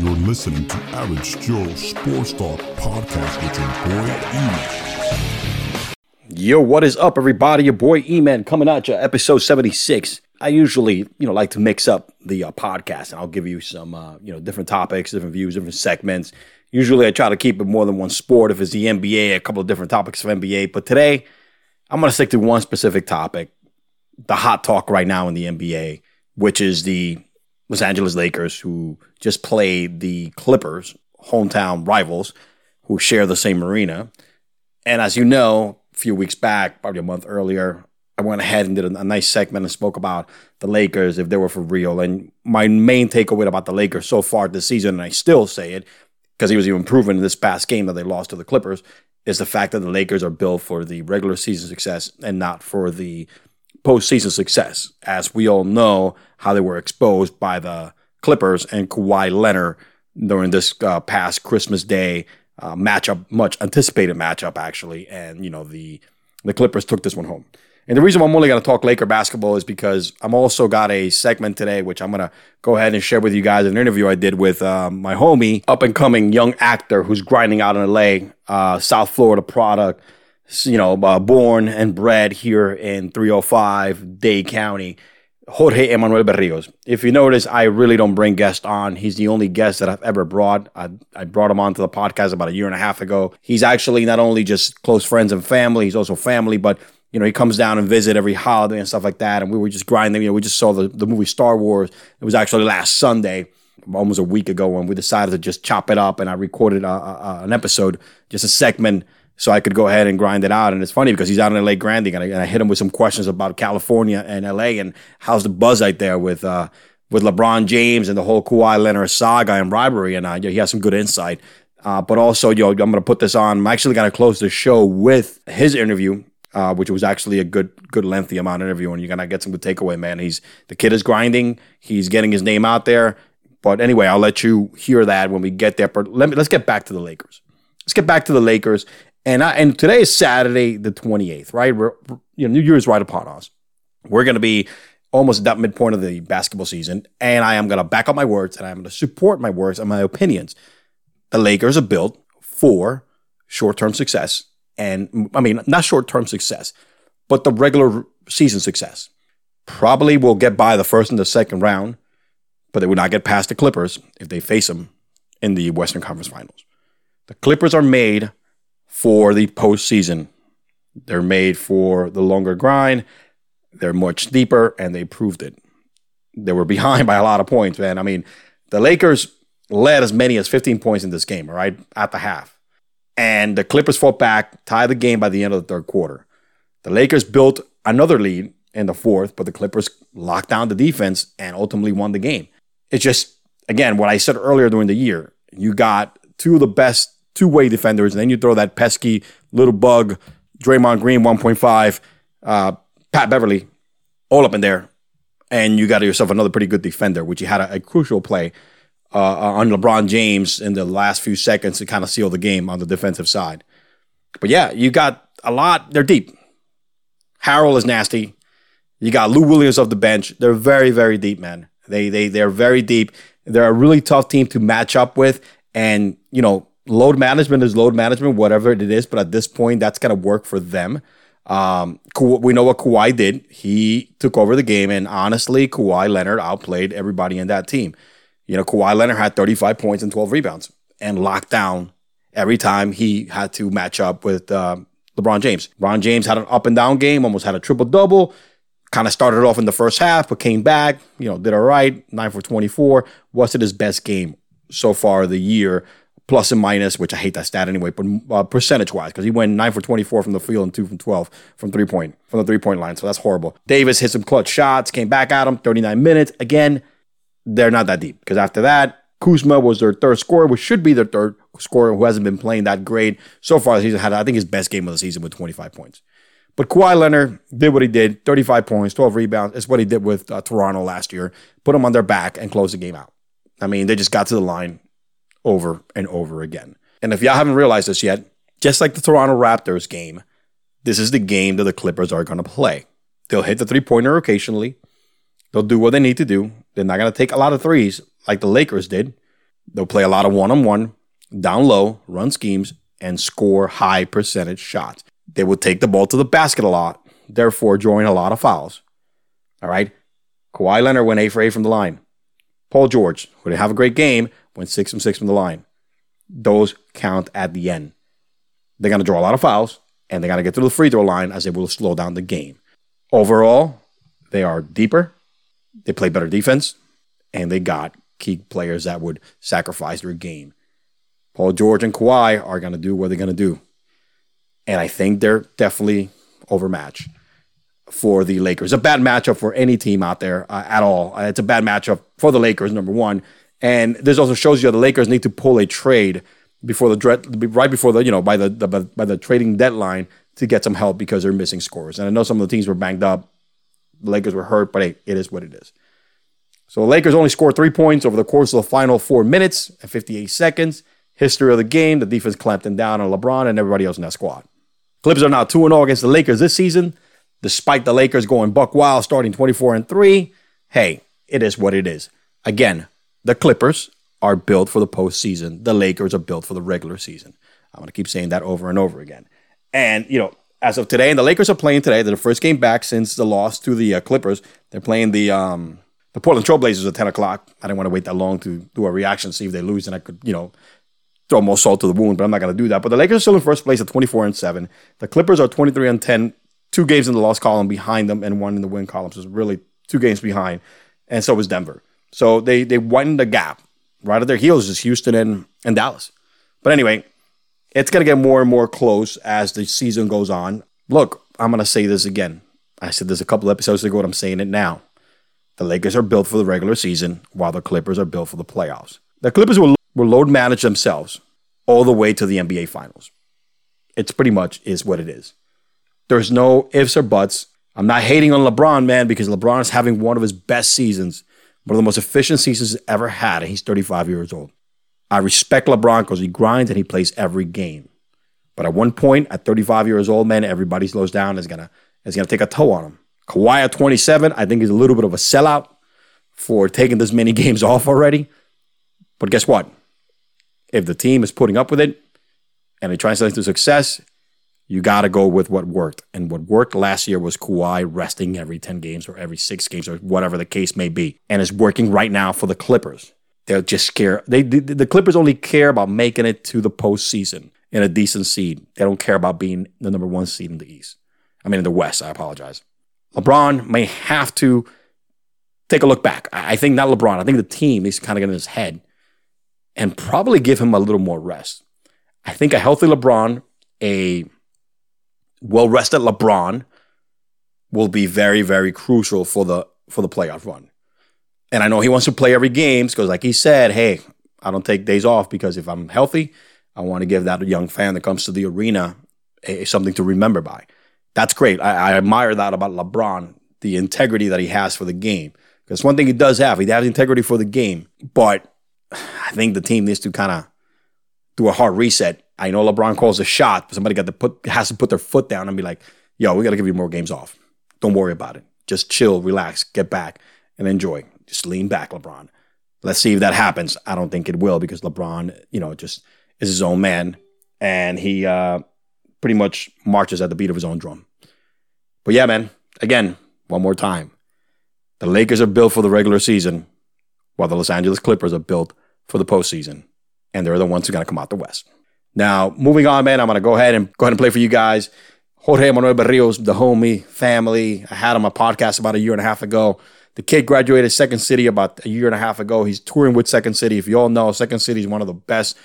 You're listening to Average Joe Sports Talk podcast with your boy E-Man. Yo, what is up, everybody? Your boy E-Man coming at you, episode 76. I usually, you know, like to mix up the uh, podcast, and I'll give you some, uh, you know, different topics, different views, different segments. Usually, I try to keep it more than one sport. If it's the NBA, a couple of different topics of NBA. But today, I'm going to stick to one specific topic, the hot talk right now in the NBA, which is the Los Angeles Lakers, who just played the Clippers, hometown rivals, who share the same arena. And as you know, a few weeks back, probably a month earlier, I went ahead and did a, nice segment and spoke about the Lakers if they were for real. And my main takeaway about the Lakers so far this season, and I still say it because he was even proven in this past game that they lost to the Clippers, is the fact that the Lakers are built for the regular season success and not for the postseason success. As we all know, how they were exposed by the Clippers and Kawhi Leonard during this uh, past Christmas Day uh, matchup, much anticipated matchup actually, and you know the the Clippers took this one home. And the reason I'm only going to talk Laker basketball is because I'm also got a segment today, which I'm going to go ahead and share with you guys an interview I did with uh, my homie, up and coming young actor who's grinding out in LA, uh, South Florida product, you know, uh, born and bred here in 305 Dade County. Jorge Emanuel Berrios. If you notice, I really don't bring guests on. He's the only guest that I've ever brought. I, I brought him onto the podcast about a year and a half ago. He's actually not only just close friends and family, he's also family, but you know, he comes down and visit every holiday and stuff like that. And we were just grinding. You know, we just saw the, the movie Star Wars. It was actually last Sunday, almost a week ago, when we decided to just chop it up. And I recorded a, a, an episode, just a segment, so I could go ahead and grind it out. And it's funny because he's out in LA grinding, and I, and I hit him with some questions about California and LA and how's the buzz out there with uh, with LeBron James and the whole Kawhi Leonard saga and rivalry. And uh, he has some good insight. Uh, but also, yo, I'm going to put this on. I'm actually going to close the show with his interview uh, which was actually a good, good lengthy amount of interview, and you're gonna get some good takeaway, man. He's the kid is grinding, he's getting his name out there. But anyway, I'll let you hear that when we get there. But let me let's get back to the Lakers. Let's get back to the Lakers. And I, and today is Saturday the 28th, right? We're, you know, New Year's right upon us. We're gonna be almost at that midpoint of the basketball season, and I am gonna back up my words and I'm gonna support my words and my opinions. The Lakers are built for short-term success and I mean, not short term success, but the regular season success. Probably will get by the first and the second round, but they would not get past the Clippers if they face them in the Western Conference Finals. The Clippers are made for the postseason. They're made for the longer grind. They're much deeper, and they proved it. They were behind by a lot of points, man. I mean, the Lakers led as many as 15 points in this game, all right, at the half. And the Clippers fought back, tied the game by the end of the third quarter. The Lakers built another lead in the fourth, but the Clippers locked down the defense and ultimately won the game. It's just, again, what I said earlier during the year. You got two of the best two way defenders, and then you throw that pesky little bug, Draymond Green 1.5, uh, Pat Beverley, all up in there. And you got yourself another pretty good defender, which you had a, a crucial play uh, on LeBron James in the last few seconds to kind of seal the game on the defensive side. But yeah, you got a lot. They're deep. Harrell is nasty. You got Lou Williams off the bench. They're very, very deep, man. They they they're very deep. They're a really tough team to match up with. And you know, load management is load management, whatever it is. But at this point, that's gonna work for them. Um, we know what Kawhi did. He took over the game, and honestly, Kawhi Leonard outplayed everybody in that team. You know, Kawhi Leonard had 35 points and 12 rebounds and locked down every time he had to match up with uh, LeBron James. LeBron James had an up and down game, almost had a triple double. Kind of started off in the first half, but came back. You know, did all right. Nine for 24. Wasn't his best game so far the year, plus and minus, which I hate that stat anyway, but uh, percentage wise, because he went nine for 24 from the field and two from 12 from three point, from the three point line. So that's horrible. Davis hit some clutch shots, came back at him, 39 minutes. Again, they're not that deep because after that, Kuzma was their third scorer, which should be their third scorer who hasn't been playing that great so far season. Had I think his best game of the season with 25 points. But Kawhi Leonard did what he did 35 points, 12 rebounds. It's what he did with uh, Toronto last year. Put them on their back and close the game out. I mean, they just got to the line over and over again. And if y'all haven't realized this yet, just like the Toronto Raptors game, this is the game that the Clippers are going to play. They'll hit the three pointer occasionally. They'll do what they need to do. They're not going to take a lot of threes like the Lakers did, They'll play a lot of one on one, down low, run schemes, and score high percentage shots. They will take the ball to the basket a lot, therefore drawing a lot of fouls. All right. Kawhi Leonard went A for 8 from the line. Paul George, who didn't have a great game, went 6 from 6 from the line. Those count at the end. They're going to draw a lot of fouls, and they're going to get to the free throw line as it will slow down the game. Overall, they are deeper, they play better defense, and they got key players that would sacrifice their game. Paul George and Kawhi are going to do what they're going to do. And I think they're definitely overmatched for the Lakers. A bad matchup for any team out there uh, at all. Uh, it's a bad matchup for the Lakers, number one. And this also shows you the Lakers need to pull a trade before the right before the you know by the, the by the trading deadline to get some help because they're missing scores. And I know some of the teams were banged up. The Lakers were hurt, but hey, it is what it is. So the Lakers only scored three points over the course of the final four minutes and 58 seconds. History of the game, the defense clamped them down on LeBron and everybody else in that squad. Clippers are now 2 0 against the Lakers this season. Despite the Lakers going buck wild, starting 24 and 3, hey, it is what it is. Again, the Clippers are built for the postseason. The Lakers are built for the regular season. I'm going to keep saying that over and over again. And, you know, as of today, and the Lakers are playing today. They're the first game back since the loss to the uh, Clippers. They're playing the um, the Portland Trailblazers at 10 o'clock. I didn't want to wait that long to do a reaction, see if they lose, and I could, you know, throw more salt to the wound, but I'm not going to do that. But the Lakers are still in first place at 24 and 7. The Clippers are 23 and 10, two games in the loss column behind them and one in the win column. So it's really two games behind. And so is Denver. So they they widened the gap. Right at their heels is Houston and, and Dallas. But anyway, it's going to get more and more close as the season goes on. Look, I'm going to say this again. I said this a couple episodes ago, and I'm saying it now. The Lakers are built for the regular season, while the Clippers are built for the playoffs. The Clippers will, will load manage themselves all the way to the NBA Finals. It's pretty much is what it is. There's no ifs or buts. I'm not hating on LeBron, man, because LeBron is having one of his best seasons, one of the most efficient seasons he's ever had, and he's 35 years old. I respect LeBron because he grinds and he plays every game. But at one point, at 35 years old, man, everybody slows down. Is gonna is gonna take a toll on him. Kawhi at 27, I think he's a little bit of a sellout for taking this many games off already. But guess what? If the team is putting up with it and it translates to success, you got to go with what worked. And what worked last year was Kawhi resting every 10 games or every six games or whatever the case may be. And it's working right now for the Clippers. They'll just care. They, the, the Clippers only care about making it to the postseason in a decent seed. They don't care about being the number one seed in the East. I mean, in the West, I apologize. LeBron may have to take a look back. I think not LeBron. I think the team needs to kind of get in his head and probably give him a little more rest. I think a healthy LeBron, a well rested LeBron, will be very, very crucial for the for the playoff run. And I know he wants to play every game because, like he said, hey, I don't take days off because if I'm healthy, I want to give that young fan that comes to the arena a, something to remember by that's great. I, I admire that about LeBron, the integrity that he has for the game. Because one thing he does have, he has integrity for the game. But I think the team needs to kind of do a hard reset. I know LeBron calls a shot, but somebody got to put has to put their foot down and be like, "Yo, we got to give you more games off. Don't worry about it. Just chill, relax, get back, and enjoy. Just lean back, LeBron. Let's see if that happens. I don't think it will because LeBron, you know, just is his own man, and he uh, pretty much marches at the beat of his own drum. But yeah, man, again, one more time. The Lakers are built for the regular season, while the Los Angeles Clippers are built for the postseason. And they're the ones who are going to come out the West. Now, moving on, man, I'm going to go ahead and go ahead and play for you guys. Jorge Manuel Berrios, the homie, family. I had him on my podcast about a year and a half ago. The kid graduated Second City about a year and a half ago. He's touring with Second City. If you all know, Second City is one of the best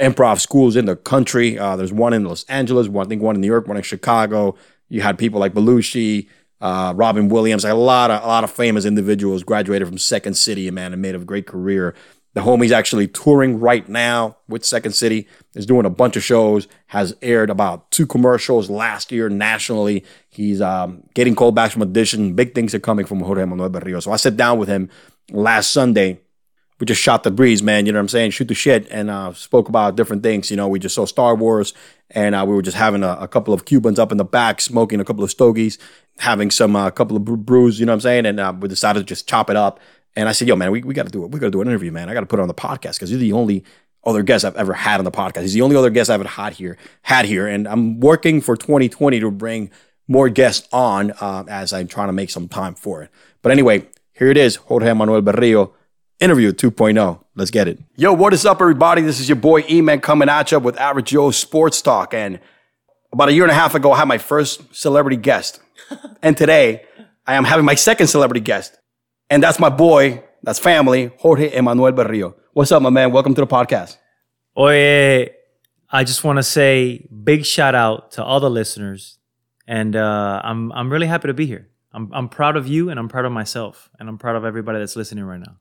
improv schools in the country. Uh, there's one in Los Angeles, one I think one in New York, one in Chicago. You had people like Belushi, uh, Robin Williams, like a lot of a lot of famous individuals graduated from Second City, man, and made a great career. The homie's actually touring right now with Second City. Is doing a bunch of shows. Has aired about two commercials last year nationally. He's um, getting callbacks from audition. Big things are coming from Jorge Manuel Berrios. So I sat down with him last Sunday we just shot the breeze, man. You know what I'm saying? Shoot the shit and uh, spoke about different things. You know, we just saw Star Wars and uh, we were just having a, a, couple of Cubans up in the back, smoking a couple of stogies, having some a uh, couple of brews. You know what I'm saying? And uh, we decided to just chop it up And I said, yo, man, we, we got to do it. We got to do an interview, man. I got to put it on the podcast because you're the only other guest I've ever had on the podcast. He's the only other guest I've ever had here, had here. And I'm working for 2020 to bring more guests on uh, as I'm trying to make some time for it. But anyway, here it is, Jorge Manuel Berrio, interview 2.0. Let's get it. Yo, what is up, everybody? This is your boy E-Man coming at you with Average Joe Sports Talk. And about a year and a half ago, I had my first celebrity guest. and today, I am having my second celebrity guest. And that's my boy, that's family, Jorge Emanuel Berrio. What's up, my man? Welcome to the podcast. Oye, I just want to say big shout out to all the listeners, and uh, I'm I'm really happy to be here. I'm I'm proud of you, and I'm proud of myself, and I'm proud of everybody that's listening right now.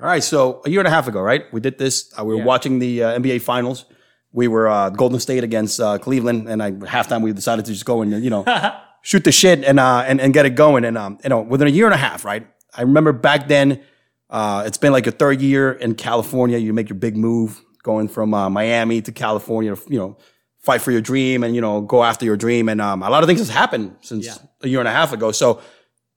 All right, so a year and a half ago, right? We did this. Uh, we were Yeah. watching the uh, NBA Finals. We were uh, Golden State against uh, Cleveland, and I halftime we decided to just go and you know shoot the shit and uh, and and get it going. And um, you know, within a year and a half, right? I remember back then. Uh, it's been like your third year in California. You make your big move, going from uh, Miami to California. To, you know, fight for your dream and you know go after your dream. And um, a lot of things has happened since Yeah. a year and a half ago. So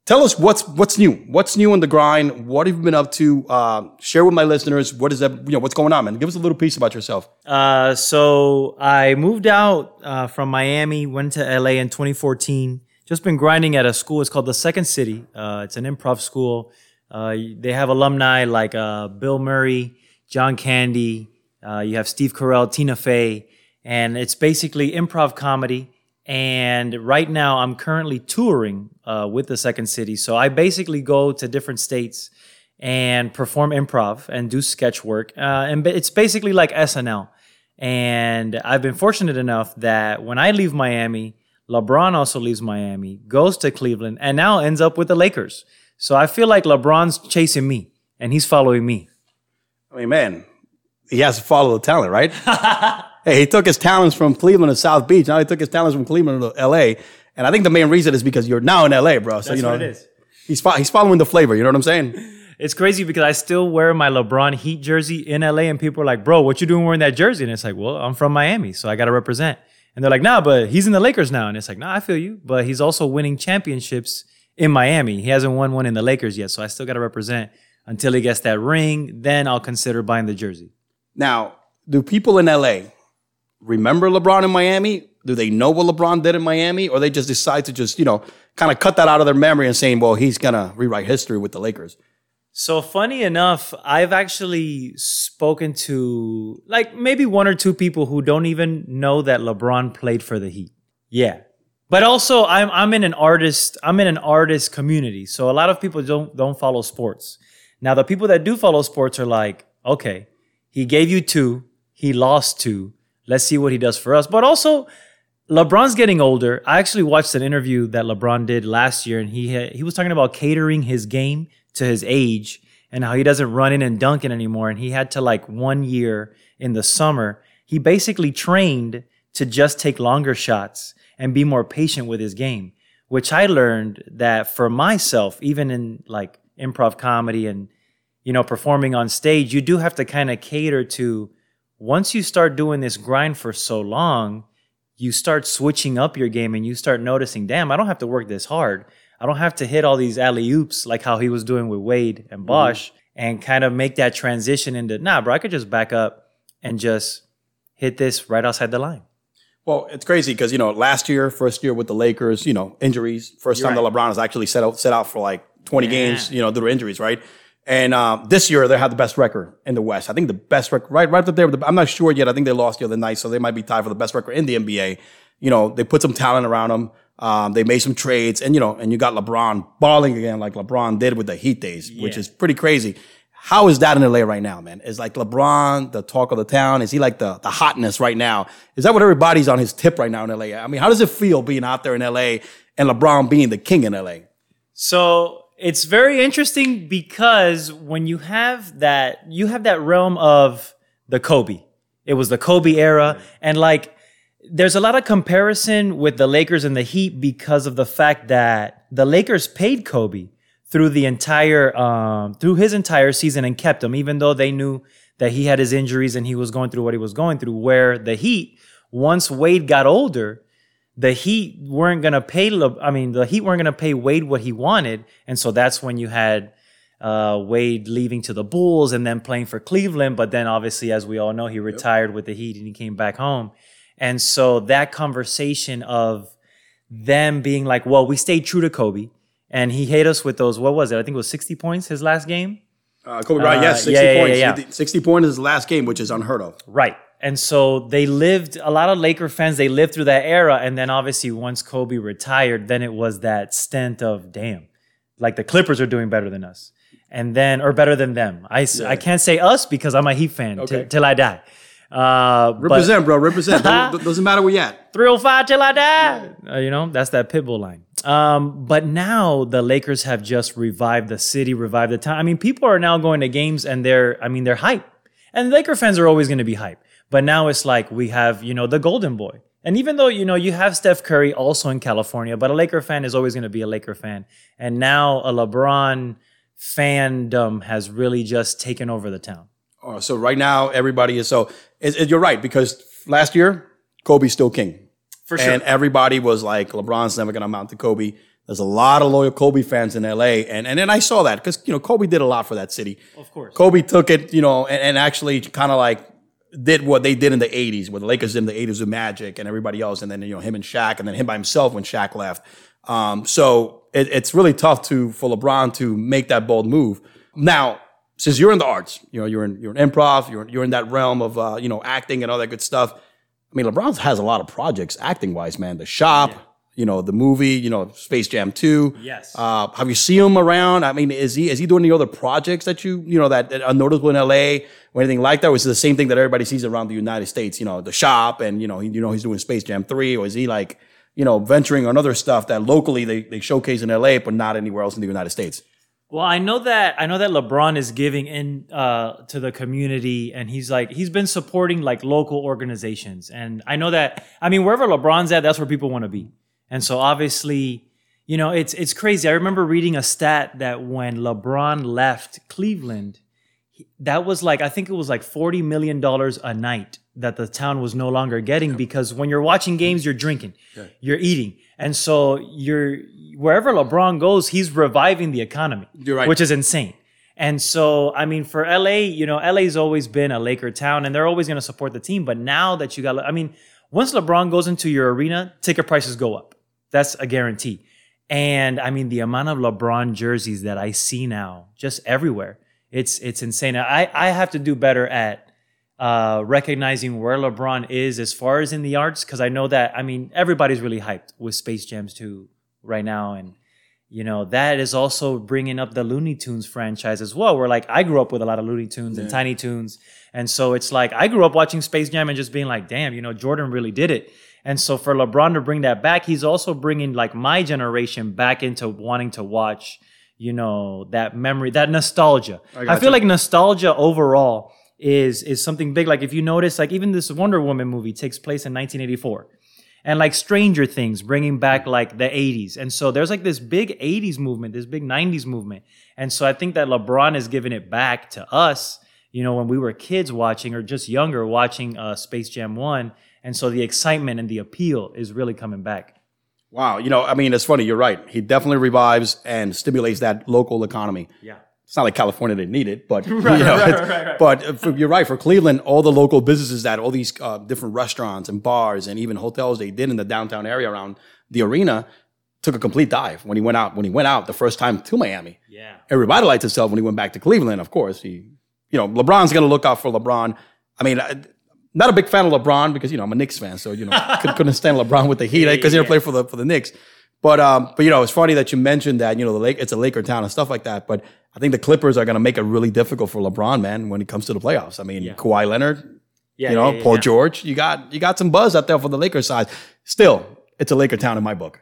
tell us what's what's new. What's new in the grind? What have you been up to? Uh, share with my listeners. What is that? You know, what's going on, man? Give us a little piece about yourself. Uh, so I moved out uh, from Miami, went to LA in 2014. Just been grinding at a school. It's called the Second City. Uh, it's an improv school. Uh, they have alumni like uh, Bill Murray, John Candy. Uh, you have Steve Carell, Tina Fey, and it's basically improv comedy. And right now, I'm currently touring uh, with the Second City. So I basically go to different states and perform improv and do sketch work. Uh, and it's basically like SNL. And I've been fortunate enough that when I leave Miami, LeBron also leaves Miami, goes to Cleveland, and now ends up with the Lakers. So I feel like LeBron's chasing me and he's following me. I mean, man, he has to follow the talent, right? hey, he took his talents from Cleveland to South Beach. Now he took his talents from Cleveland to L.A. And I think the main reason is because you're now in L.A., bro. So That's you know what it is. he's fo- he's following the flavor. You know what I'm saying? It's crazy because I still wear my LeBron Heat jersey in LA, and people are like, "Bro, what you doing wearing that jersey?" And it's like, "Well, I'm from Miami, so I got to represent." And they're like, "Nah, but he's in the Lakers now." And it's like, "Nah, I feel you, but he's also winning championships in Miami. He hasn't won one in the Lakers yet, so I still got to represent until he gets that ring. Then I'll consider buying the jersey." Now, do people in L.A. remember LeBron in Miami? Do they know what LeBron did in Miami, or they just decide to just you know kind of cut that out of their memory and saying, well, he's gonna rewrite history with the Lakers? So funny enough, I've actually spoken to like maybe one or two people who don't even know that LeBron played for the Heat. Yeah. But also I'm I'm in an artist I'm in an artist community. So a lot of people don't don't follow sports. Now the people that do follow sports are like, okay, he gave you two, he lost two. Let's see what he does for us. But also LeBron's getting older. I actually watched an interview that LeBron did last year, and he he was talking about catering his game to his age and how he doesn't run in and dunk it anymore. And he had to like one year in the summer, he basically trained to just take longer shots and be more patient with his game. Which I learned that for myself, even in like improv comedy and you know performing on stage, you do have to kind of cater to once you start doing this grind for so long, you start switching up your game and you start noticing, damn, I don't have to work this hard. I don't have to hit all these alley oops like how he was doing with Wade and Bosh and kind of make that transition into, nah, bro, I could just back up and just hit this right outside the line. Well, it's crazy because you know last year, first year with the Lakers, you know injuries. 1st time You're that LeBron has actually set out set out for like twenty Yeah. games, you know, due to injuries, right? And um, this year they have the best record in the West. I think the best record, right, right up there. With the, I'm not sure yet. I think they lost the other night, so they might be tied for the best record in the NBA. You know, they put some talent around them. Um, they made some trades, and you know, and you got LeBron balling again, like LeBron did with the Heat days, which is pretty crazy. How is that in LA right now, man? Is like LeBron the talk of the town? Is he like the the hotness right now? Is that what everybody's on his tip right now in LA? I mean, how does it feel being out there in LA and LeBron being the king in LA? So it's very interesting because when you have that, you have that realm of the Kobe. It was the Kobe era. And like, there's a lot of comparison with the Lakers and the Heat because of the fact that the Lakers paid Kobe through the entire, um, through his entire season and kept him, even though they knew that he had his injuries and he was going through what he was going through. Where the Heat, once Wade got older, the Heat weren't gonna pay. I mean, the Heat weren't gonna pay Wade what he wanted, and so that's when you had uh, Wade leaving to the Bulls and then playing for Cleveland. But then obviously, as we all know, he retired with the Heat and he came back home. And so that conversation of them being like, well, we stayed true to Kobe and he hit us with those, what was it? I think it was 60 points his last game. Uh, Kobe Bryant, Uh, yes, 60 yeah, yeah, points. yeah, yeah. 60 points is his last game, which is unheard of. Right. And so they lived, a lot of Laker fans, they lived through that era. And then obviously, once Kobe retired, then it was that stint of, damn, like the Clippers are doing better than us. And then, or better than them. I I can't say us because I'm a Heat fan t- till I die. Uh, but Represent, bro. Represent. Doesn't matter where you at. 305 till I die. Uh, you know, that's that Pitbull line. Um, but now the Lakers have just revived the city, revived the town. I mean, people are now going to games and they're, I mean, they're hype. And Laker fans are always going to be hype. But now it's like we have, you know, the golden boy. And even though, you know, you have Steph Curry also in California, but a Laker fan is always going to be a Laker fan. And now a LeBron fandom has really just taken over the town. Uh, so right now, everybody is so. It, it- you're right because last year Kobe's still king, For sure. and everybody was like, LeBron's never going to amount to Kobe. There's a lot of loyal Kobe fans in LA, and and then I saw that because you know Kobe did a lot for that city. Of course. Kobe took it, you know, and, and actually kind of like did what they did in the '80s, what the Lakers did in the '80s with Magic and everybody else, and then you know him and Shaq, and then him by himself when Shaq left. Um, so it, it's really tough to for LeBron to make that bold move. Now, since you're in the arts, you know, you're in you're in improv, you're you're in that realm of uh, you know acting and all that good stuff. I mean, LeBron has a lot of projects acting wise, man. The Shop, you know, the movie, you know, Space Jam Two. Yes. Uh, have you seen him around? I mean, is he is he doing any other projects that you you know that, that are noticeable in LA or anything like that? Or is it the same thing that everybody sees around the United States? You know, the shop, and you know, he, you know, he's doing Space Jam Three, or is he like you know venturing on other stuff that locally they they showcase in LA, but not anywhere else in the United States? Well, I know that I know that LeBron is giving in uh, to the community, and he's like he's been supporting like local organizations, and I know that I mean wherever LeBron's at, that's where people want to be, and so obviously, you know, it's it's crazy. I remember reading a stat that when LeBron left Cleveland, that was like I think it was like forty million dollars a night that the town was no longer getting because when you're watching games, you're drinking, you're eating, and so you're wherever LeBron goes, he's reviving the economy, You're right. which is insane. And so, I mean, for LA, you know, LA's always been a Laker town, and they're always going to support the team. But now that you got, I mean, once LeBron goes into your arena, ticket prices go up. That's a guarantee. And I mean, the amount of LeBron jerseys that I see now, just everywhere, it's it's insane. I I have to do better at uh, recognizing where LeBron is as far as in the arts, because I know that I mean everybody's really hyped with Space Jams 2 right now, and you know that is also bringing up the Looney Tunes franchise as well. Where like I grew up with a lot of Looney Tunes and Tiny Toons, and so it's like I grew up watching Space Jam and just being like, damn, you know, Jordan really did it. And so for LeBron to bring that back, he's also bringing like my generation back into wanting to watch, you know, that memory, that nostalgia. I, got feel you. like nostalgia overall is is something big. Like if you notice, like even this Wonder Woman movie takes place in 1984 and like Stranger Things bringing back like the 80s. And so there's like this big 80s movement, this big 90s movement. And so I think that LeBron is giving it back to us, you know, when we were kids watching or just younger watching uh, Space Jam 1. And so the excitement and the appeal is really coming back. Wow, you know, I mean, it's funny. You're right. He definitely revives and stimulates that local economy. Yeah. It's not like California didn't need it, but you right, know, right, right, but uh, for, you're right. For Cleveland, all the local businesses that all these uh, different restaurants and bars and even hotels they did in the downtown area around the arena took a complete dive when he went out. When he went out the first time to Miami, Yeah. it revitalized itself when he went back to Cleveland. Of course, he, you know, LeBron's going to look out for LeBron. I mean, not a big fan of LeBron because you know I'm a Knicks fan, so you know could, couldn't stand LeBron with the Heat because he yeah. never played for the for the Knicks. But um, but you know, it's funny that you mentioned that you know the Lake it's a Laker town and stuff like that. But I think the Clippers are going to make it really difficult for LeBron, man, when it comes to the playoffs. I mean, Kawhi Leonard, Yeah. you know, yeah, yeah, Paul yeah. George, you got you got some buzz out there for the Lakers side. Still, it's a Laker town in my book.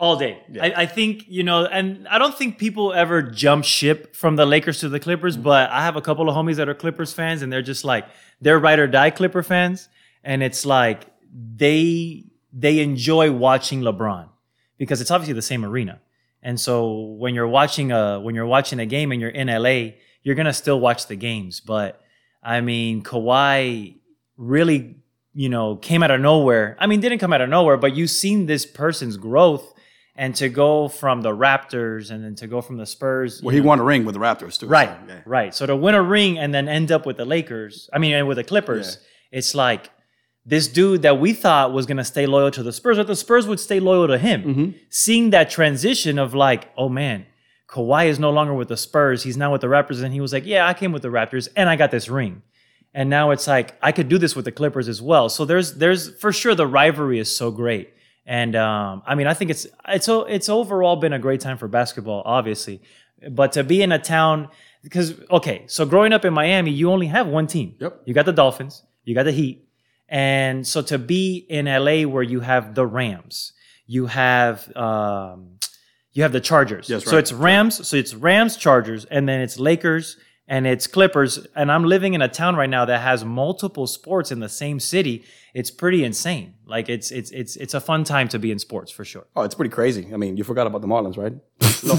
All day. I, I think, you know, and I don't think people ever jump ship from the Lakers to the Clippers, mm-hmm. but I have a couple of homies that are Clippers fans and they're just like, they're ride or die Clipper fans. And it's like they they enjoy watching LeBron because it's obviously the same arena. And so when you're watching a when you're watching a game and you're in LA, you're gonna still watch the games. But I mean, Kawhi really, you know, came out of nowhere. I mean, didn't come out of nowhere, but you've seen this person's growth and to go from the Raptors and then to go from the Spurs. Well, he won a ring with the Raptors too. Right, so, yeah. right. So to win a ring and then end up with the Lakers, I mean, and with the Clippers, it's like this dude that we thought was going to stay loyal to the Spurs, or the Spurs would stay loyal to him. Mm-hmm. Seeing that transition of like, oh man, Kawhi is no longer with the Spurs, he's now with the Raptors, and he was like, yeah, I came with the Raptors and I got this ring. And now it's like I could do this with the Clippers as well. So there's there's for sure the rivalry is so great. And um, I mean, I think it's it's it's overall been a great time for basketball, obviously. But to be in a town because okay, so growing up in Miami, you only have one team. Yep. You got the Dolphins, you got the Heat, and so to be in LA where you have the Rams, you have um, you have the Chargers. Yes, right. So it's Rams, so it's Rams, Chargers, and then it's Lakers and it's Clippers. And I'm living in a town right now that has multiple sports in the same city. It's pretty insane. Like it's it's it's it's a fun time to be in sports for sure. Oh, it's pretty crazy. I mean, you forgot about the Marlins, right?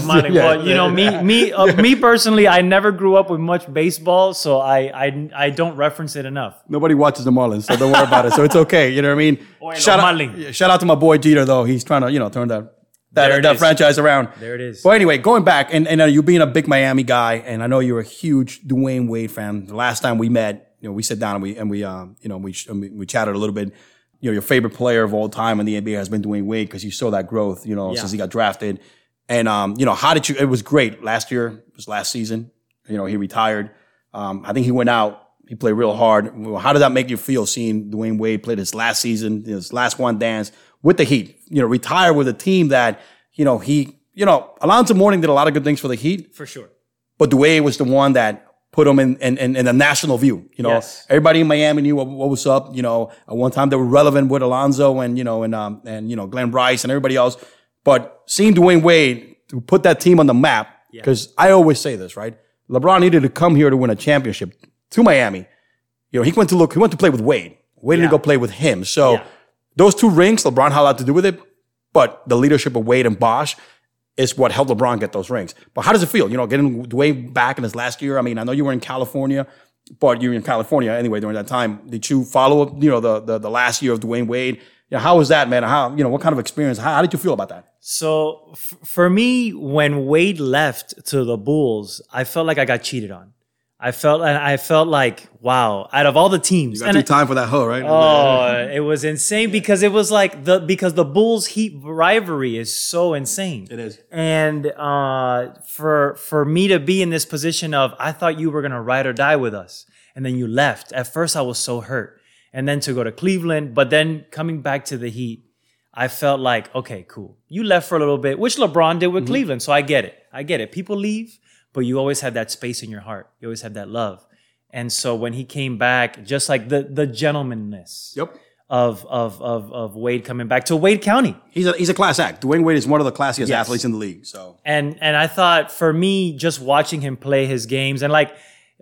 Money. Yeah, well, you know, me, me, uh, me personally, I never grew up with much baseball, so I, I, I don't reference it enough. Nobody watches the Marlins, so don't worry about it. So it's okay. You know what I mean? Oye, shout, out, Marlins. shout out to my boy Jeter, though. He's trying to, you know, turn that that, that is. franchise around. There it is. But anyway, going back, and, and uh, you being a big Miami guy, and I know you're a huge Dwyane Wade fan. The last time we met, you know, we sat down and we and we um, you know, we we, we chatted a little bit. You know, your favorite player of all time in the NBA has been Dwyane Wade because you saw that growth, you know, Yeah. since he got drafted. And um, you know, how did you? It was great last year. It was last season. You know, he retired. Um, I think he went out. He played real hard. How did that make you feel seeing Dwyane Wade play his last season, his last one dance with the Heat? You know, retire with a team that you know he. You know, Alonzo Mourning did a lot of good things for the Heat, For sure. but Dwyane was the one that put him in in, in, in a national view. You know, Yes. everybody in Miami knew what, what was up. You know, at one time they were relevant with Alonzo and you know and um and you know Glenn Rice and everybody else. But seeing Dwyane Wade to put that team on the map, because I always say this, right? LeBron needed to come here to win a championship to Miami. You know, he went to look, he went to play with Wade. Wade Yeah. didn't go play with him. So Yeah. Those two rings, LeBron had a lot to do with it. But the leadership of Wade and Bosh is what helped LeBron get those rings. But how does it feel? You know, getting Dwyane back in his last year. I mean, I know you were in California, but you were in California anyway during that time. Did you follow up, you know, the the, the last year of Dwyane Wade? You know, how was that, man? How, you know, what kind of experience? How, how did you feel about that? So f- for me, when Wade left to the Bulls, I felt like I got cheated on. I felt and I felt like, wow, out of all the teams, and it- time for that hoe, right? oh, it was insane because it was like the because the Bulls Heat rivalry is so insane. It is. And uh, for for me to be in this position of I thought you were gonna ride or die with us, and then you left. At first, I was so hurt, and then to go to Cleveland, but then coming back to the Heat, I felt like okay, cool. You left for a little bit, which LeBron did Mm-hmm. with Cleveland, so I get it. I get it. People leave, but you always have that space in your heart. You always have that love. And so when he came back, just like the the gentlemanness Yep. of of of of Wade coming back to Wade County. He's a, he's a class act. Dwyane Wade is one of the classiest Yes. athletes in the league. So and and I thought for me, just watching him play his games and like,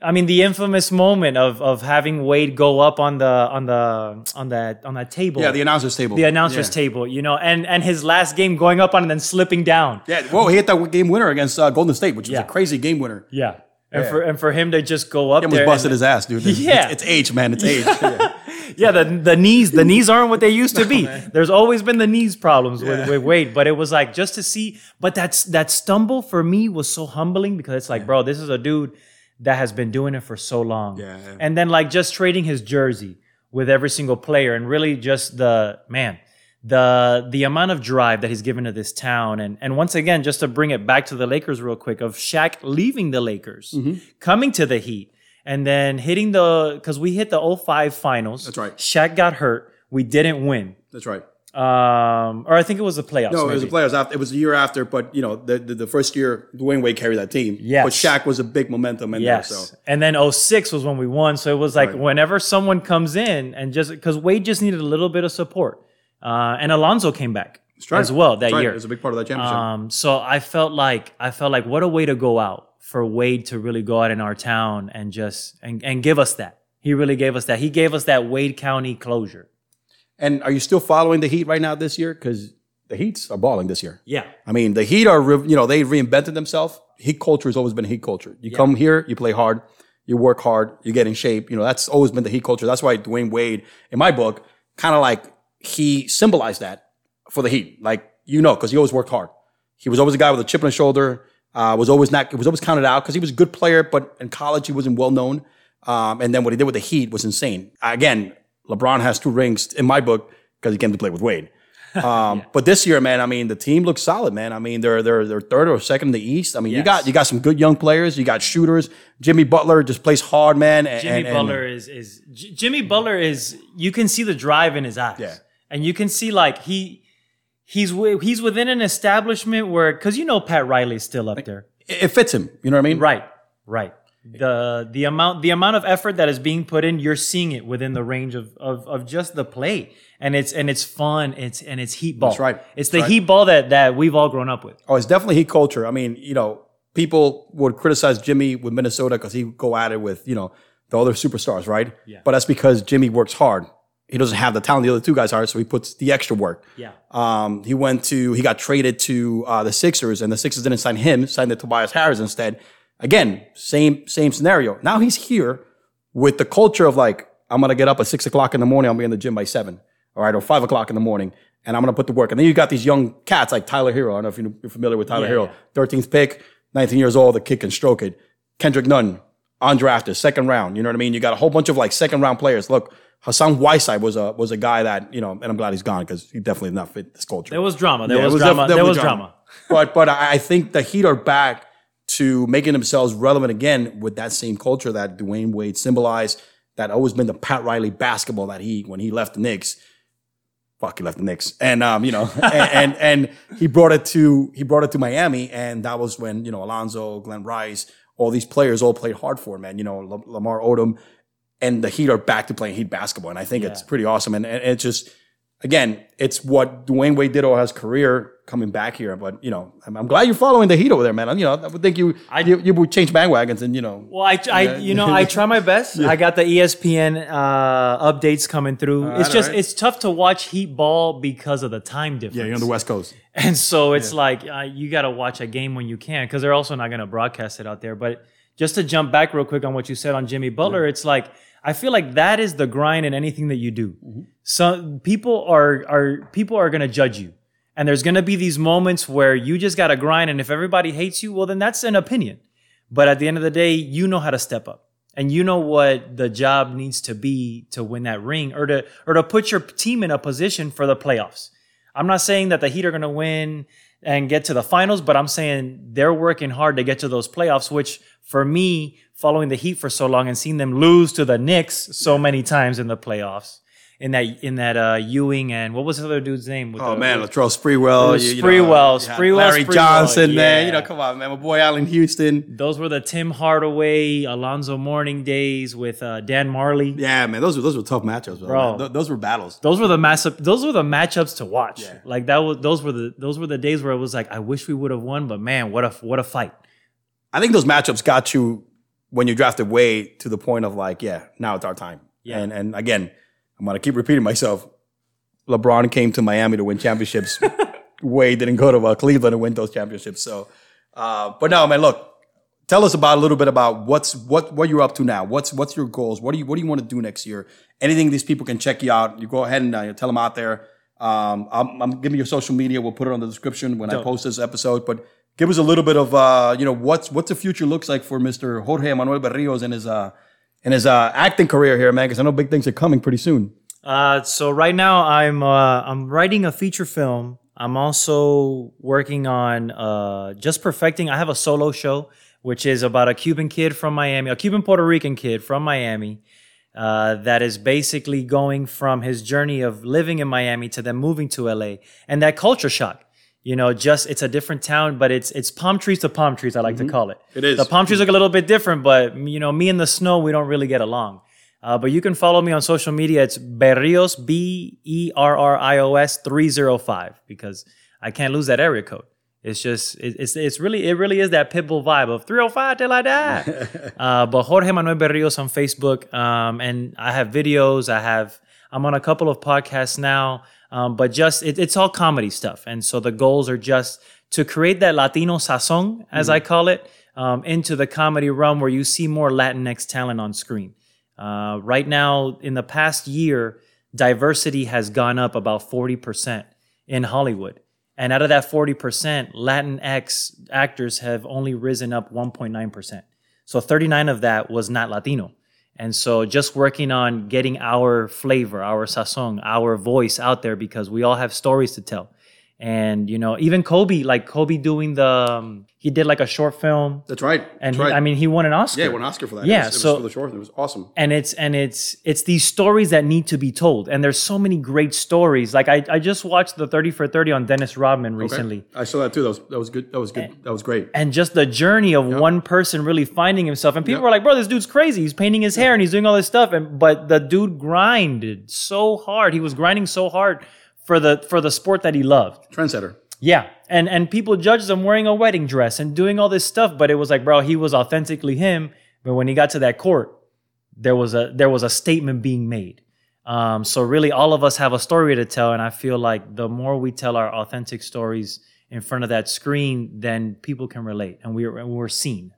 I mean, the infamous moment of of having Wade go up on the on the on that on that table, yeah, the announcers table. the announcers yeah. table, you know, and and his last game going up on and then slipping down, Yeah, whoa, he hit that game winner against uh, Golden State, which was Yeah. a crazy game winner. yeah, and Yeah. for and for him to just go up He almost there, busted and- his ass, dude. Yeah. It's, it's age, man. It's age. Yeah. yeah, the the knees the knees aren't what they used to be. There's always been the knees problems with, with Wade, but it was like just to see. But that's that stumble for me was so humbling because it's like, bro, this is a dude that has been doing it for so long. Yeah. And then like just trading his jersey with every single player and really just the man the the amount of drive that he's given to this town and and once again just to bring it back to the Lakers real quick of Shaq leaving the Lakers Mm-hmm. coming to the Heat and then hitting the cuz we hit the 05 finals That's right. Shaq got hurt we didn't win That's right. Um or I think it was the playoffs No, it was the maybe. players after. It was the year after, but you know, the the, the first year Dwyane Wade carried that team. Yes. But Shaq was a big momentum in Yes. there. So And then 06 was when we won. So it was like Right. whenever someone comes in and just because Wade just needed a little bit of support. Uh, and Alonzo came back right. as well that right. year. It was a big part of that championship. Um, so I felt like I felt like what a way to go out for Wade to really go out in our town and just and, and give us that. He really gave us that. He gave us that Wade County closure. And are you still following the Heat right now this year? Because the Heats are balling this year. Yeah. I mean, the Heat are, you know, they reinvented themselves. Heat culture has always been Heat culture. You come here, you play hard, you work hard, you get in shape. You know, that's always been the Heat culture. That's why Dwyane Wade, in my book, kind of like he symbolized that for the Heat. Like, you know, because he always worked hard. He was always a guy with a chip on his shoulder. Uh, was always not. Was always counted out because he was a good player, but in college he wasn't well known. Um, and then what he did with the Heat was insane. Again, LeBron has two rings in my book because he came to play with Wade. Um, But this year, man, I mean, the team looks solid, man. I mean, they're they're they're third or second in the East. I mean, you got you got some good young players. You got shooters. Jimmy Butler just plays hard, man. And, Jimmy and- and- Butler is is J- Jimmy Butler is you can see the drive in his eyes. Yeah. And you can see like he he's he's within an establishment where cuz you know Pat Riley's still up there. it, it fits him. You know what I mean? Right. Right. The the amount the amount of effort that is being put in, you're seeing it within the range of of, of just the play. And it's and it's fun. It's and it's heat ball. That's right. It's That's the right. heat ball that that we've all grown up with. Oh, it's definitely heat culture. I mean, you know, people would criticize Jimmy with Minnesota because he would go at it with, you know, the other superstars, right? Yeah. But that's because Jimmy works hard. He doesn't have the talent the other two guys are, so he puts the extra work. Yeah. Um, he went to, he got traded to uh, the Sixers, and the Sixers didn't sign him, signed the Tobias Harris instead. Again, same same scenario. Now he's here with the culture of like, I'm gonna get up at six o'clock in the morning, I'll be in the gym by seven, all right, or five o'clock in the morning, and I'm gonna put the work. And then you got these young cats like Tyler Herro. I don't know if you're familiar with Tyler Yeah, Herro, yeah. 13th pick, 19 years old, the kid can stroke it. Kendrick Nunn, undrafted, second round. You know what I mean? You got a whole bunch of like second round players. Look, Hassan Whiteside was a was a guy that you know, and I'm glad he's gone because he definitely did not fit this culture. There was drama. There Yeah, was, def- drama. There was drama. but but I I think the Heat are back to making themselves relevant again with that same culture that Dwyane Wade symbolized. That always been the Pat Riley basketball that he when he left the Knicks. Fuck, he left the Knicks, and um, you know, and, and and he brought it to he brought it to Miami, and that was when you know Alonzo, Glenn Rice, all these players all played hard for him, man. You know, Lamar Odom, and the Heat are back to playing Heat basketball, and I think it's pretty awesome. And, and it's just, again, it's what Dwyane Wade did all his career coming back here. But you know, I'm, I'm glad you're following the Heat over there, man. You know, I would think you you, you would change bandwagons, and you know, Well, I, I you know, I try my best. I got the ESPN uh, updates coming through. it's just right. it's tough to watch Heat ball because of the time difference. yeah, you're on the West Coast. And so it's like uh, you got to watch a game when you can because they're also not going to broadcast it out there. But just to jump back real quick on what you said on Jimmy Butler, it's like I feel like that is the grind in anything that you do. Mm-hmm. So people are are people are going to judge you. And there's going to be these moments where you just got to grind and if everybody hates you, well then that's an opinion. But at the end of the day, you know how to step up. And you know what the job needs to be to win that ring or to or to put your team in a position for the playoffs. I'm not saying that the Heat are going to win and get to the finals, but I'm saying they're working hard to get to those playoffs, which for me, following the Heat for so long and seeing them lose to the Knicks so many times in the playoffs, in that in that uh, Ewing and what was the other dude's name? With Oh the, man, Latrell Sprewell, It you- know, Sprewell, you Sprewell, Larry Sprewell, Johnson, man. You know, come on, man. My boy Allan Houston. those were the Tim Hardaway, Alonzo Mourning days with uh, Dan Majerle. Yeah, man. Those were those were tough matchups, bro. Bro. Th- those were battles. Those were the massive. Those were the matchups to watch. Yeah. Like that was. Those were the. Those were the days where it was like, I wish we would have won, but man, what a what a fight. I think those matchups got you when you drafted Wade to the point of like, yeah, now it's our time. Yeah. And and again, I'm gonna keep repeating myself. LeBron came to Miami to win championships. Wade didn't go to uh, Cleveland and win those championships. So, uh, but no, man, look. Tell us about a little bit about what's what what you're up to now. What's what's your goals? What do you what do you want to do next year? Anything these people can check you out. You go ahead and uh, tell them out there. Um, I'm, I'm giving you your social media. We'll put it on the description when I post this episode. But give us a little bit of uh, you know what's what's the future looks like for Mr. Jorge Manuel Berrios and his uh and his uh acting career here, man. Because I know big things are coming pretty soon. Uh, so right now I'm uh, I'm writing a feature film. I'm also working on uh, just perfecting. I have a solo show, which is about a Cuban kid from Miami, a Cuban Puerto Rican kid from Miami, uh, that is basically going from his journey of living in Miami to then moving to LA, and that culture shock. You know, just it's a different town, but it's it's palm trees to palm trees. I like to call it. It is. The palm trees look a little bit different, but you know, me and the snow, we don't really get along. Uh, but you can follow me on social media. It's Berrios, B E R R I O S 305, because I can't lose that area code. It's just, it, it's, it's really, it really is that Pitbull vibe of 305 till I die. uh, but Jorge Manuel Berrios on Facebook. Um, and I have videos. I have, I'm on a couple of podcasts now. Um, but just, it, it's all comedy stuff. And so the goals are just to create that Latino sazon, as I call it, um, into the comedy realm where you see more Latinx talent on screen. Uh, right now, in the past year, diversity has gone up about 40% in Hollywood. And out of that 40%, Latinx actors have only risen up 1.9%. So 39 of that was not Latino. And so just working on getting our flavor, our sazon, our voice out there because we all have stories to tell. And you know, even Kobe, like Kobe doing the, um, he did like a short film, That's right. and That's he, right. I mean, he won an Oscar. yeah, he won an Oscar for that. Yeah, it was, it so- was for the short. It was awesome. and it's and it's it's these stories that need to be told and there's so many great stories like i, I just watched the 30 for 30 on dennis rodman recently I saw that too. That was that was good. That was good. That was great. and just the journey of one person really finding himself and people Yep. were like bro this dude's crazy he's painting his hair and he's doing all this stuff and but the dude grinded so hard he was grinding so hard for the for the sport that he loved Trendsetter. yeah, and and people judged him wearing a wedding dress and doing all this stuff, but it was like, bro, he was authentically him. But when he got to that court, there was a there was a statement being made. Um, so really, all of us have a story to tell, and I feel like the more we tell our authentic stories in front of that screen, then people can relate, and we're and we're seen.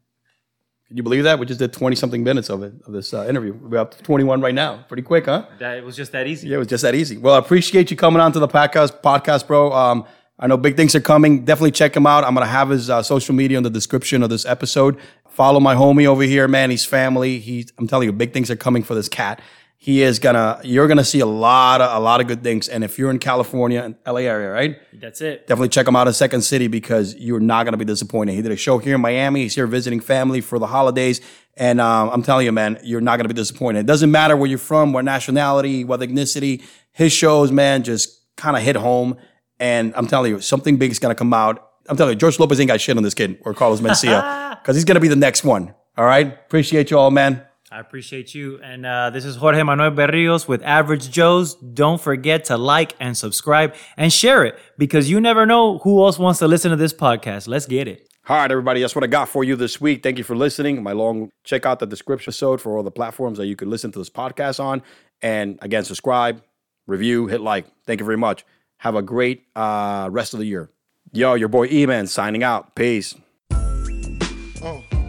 Can you believe that? We just did twenty something minutes of it of this uh, interview. We're up to twenty one right now. Pretty quick, huh? That it was just that easy. Yeah, it was just that easy. Well, I appreciate you coming on to the podcast, podcast, bro. Um, I know big things are coming. Definitely check him out. I'm gonna have his uh, social media in the description of this episode. Follow my homie over here, man. He's family. He's. I'm telling you, big things are coming for this cat. He is gonna. You're gonna see a lot of a lot of good things. And if you're in California and LA area, right? That's it. Definitely check him out in Second City because you're not gonna be disappointed. He did a show here in Miami. He's here visiting family for the holidays. And um, I'm telling you, man, you're not gonna be disappointed. It doesn't matter where you're from, what nationality, what ethnicity. His shows, man, just kind of hit home. And I'm telling you, something big is gonna come out. I'm telling you, George Lopez ain't got shit on this kid or Carlos Mencia because he's gonna be the next one. All right, appreciate you all, man. I appreciate you. And uh, this is Jorge Manuel Berrios with Average Joes. Don't forget to like and subscribe and share it because you never know who else wants to listen to this podcast. Let's get it. All right, everybody, that's what I got for you this week. Thank you for listening. My long check out the description episode for all the platforms that you could listen to this podcast on. And again, subscribe, review, hit like. Thank you very much. Have a great uh, rest of the year. Yo, your boy E-Man signing out. Peace. Oh. Oh.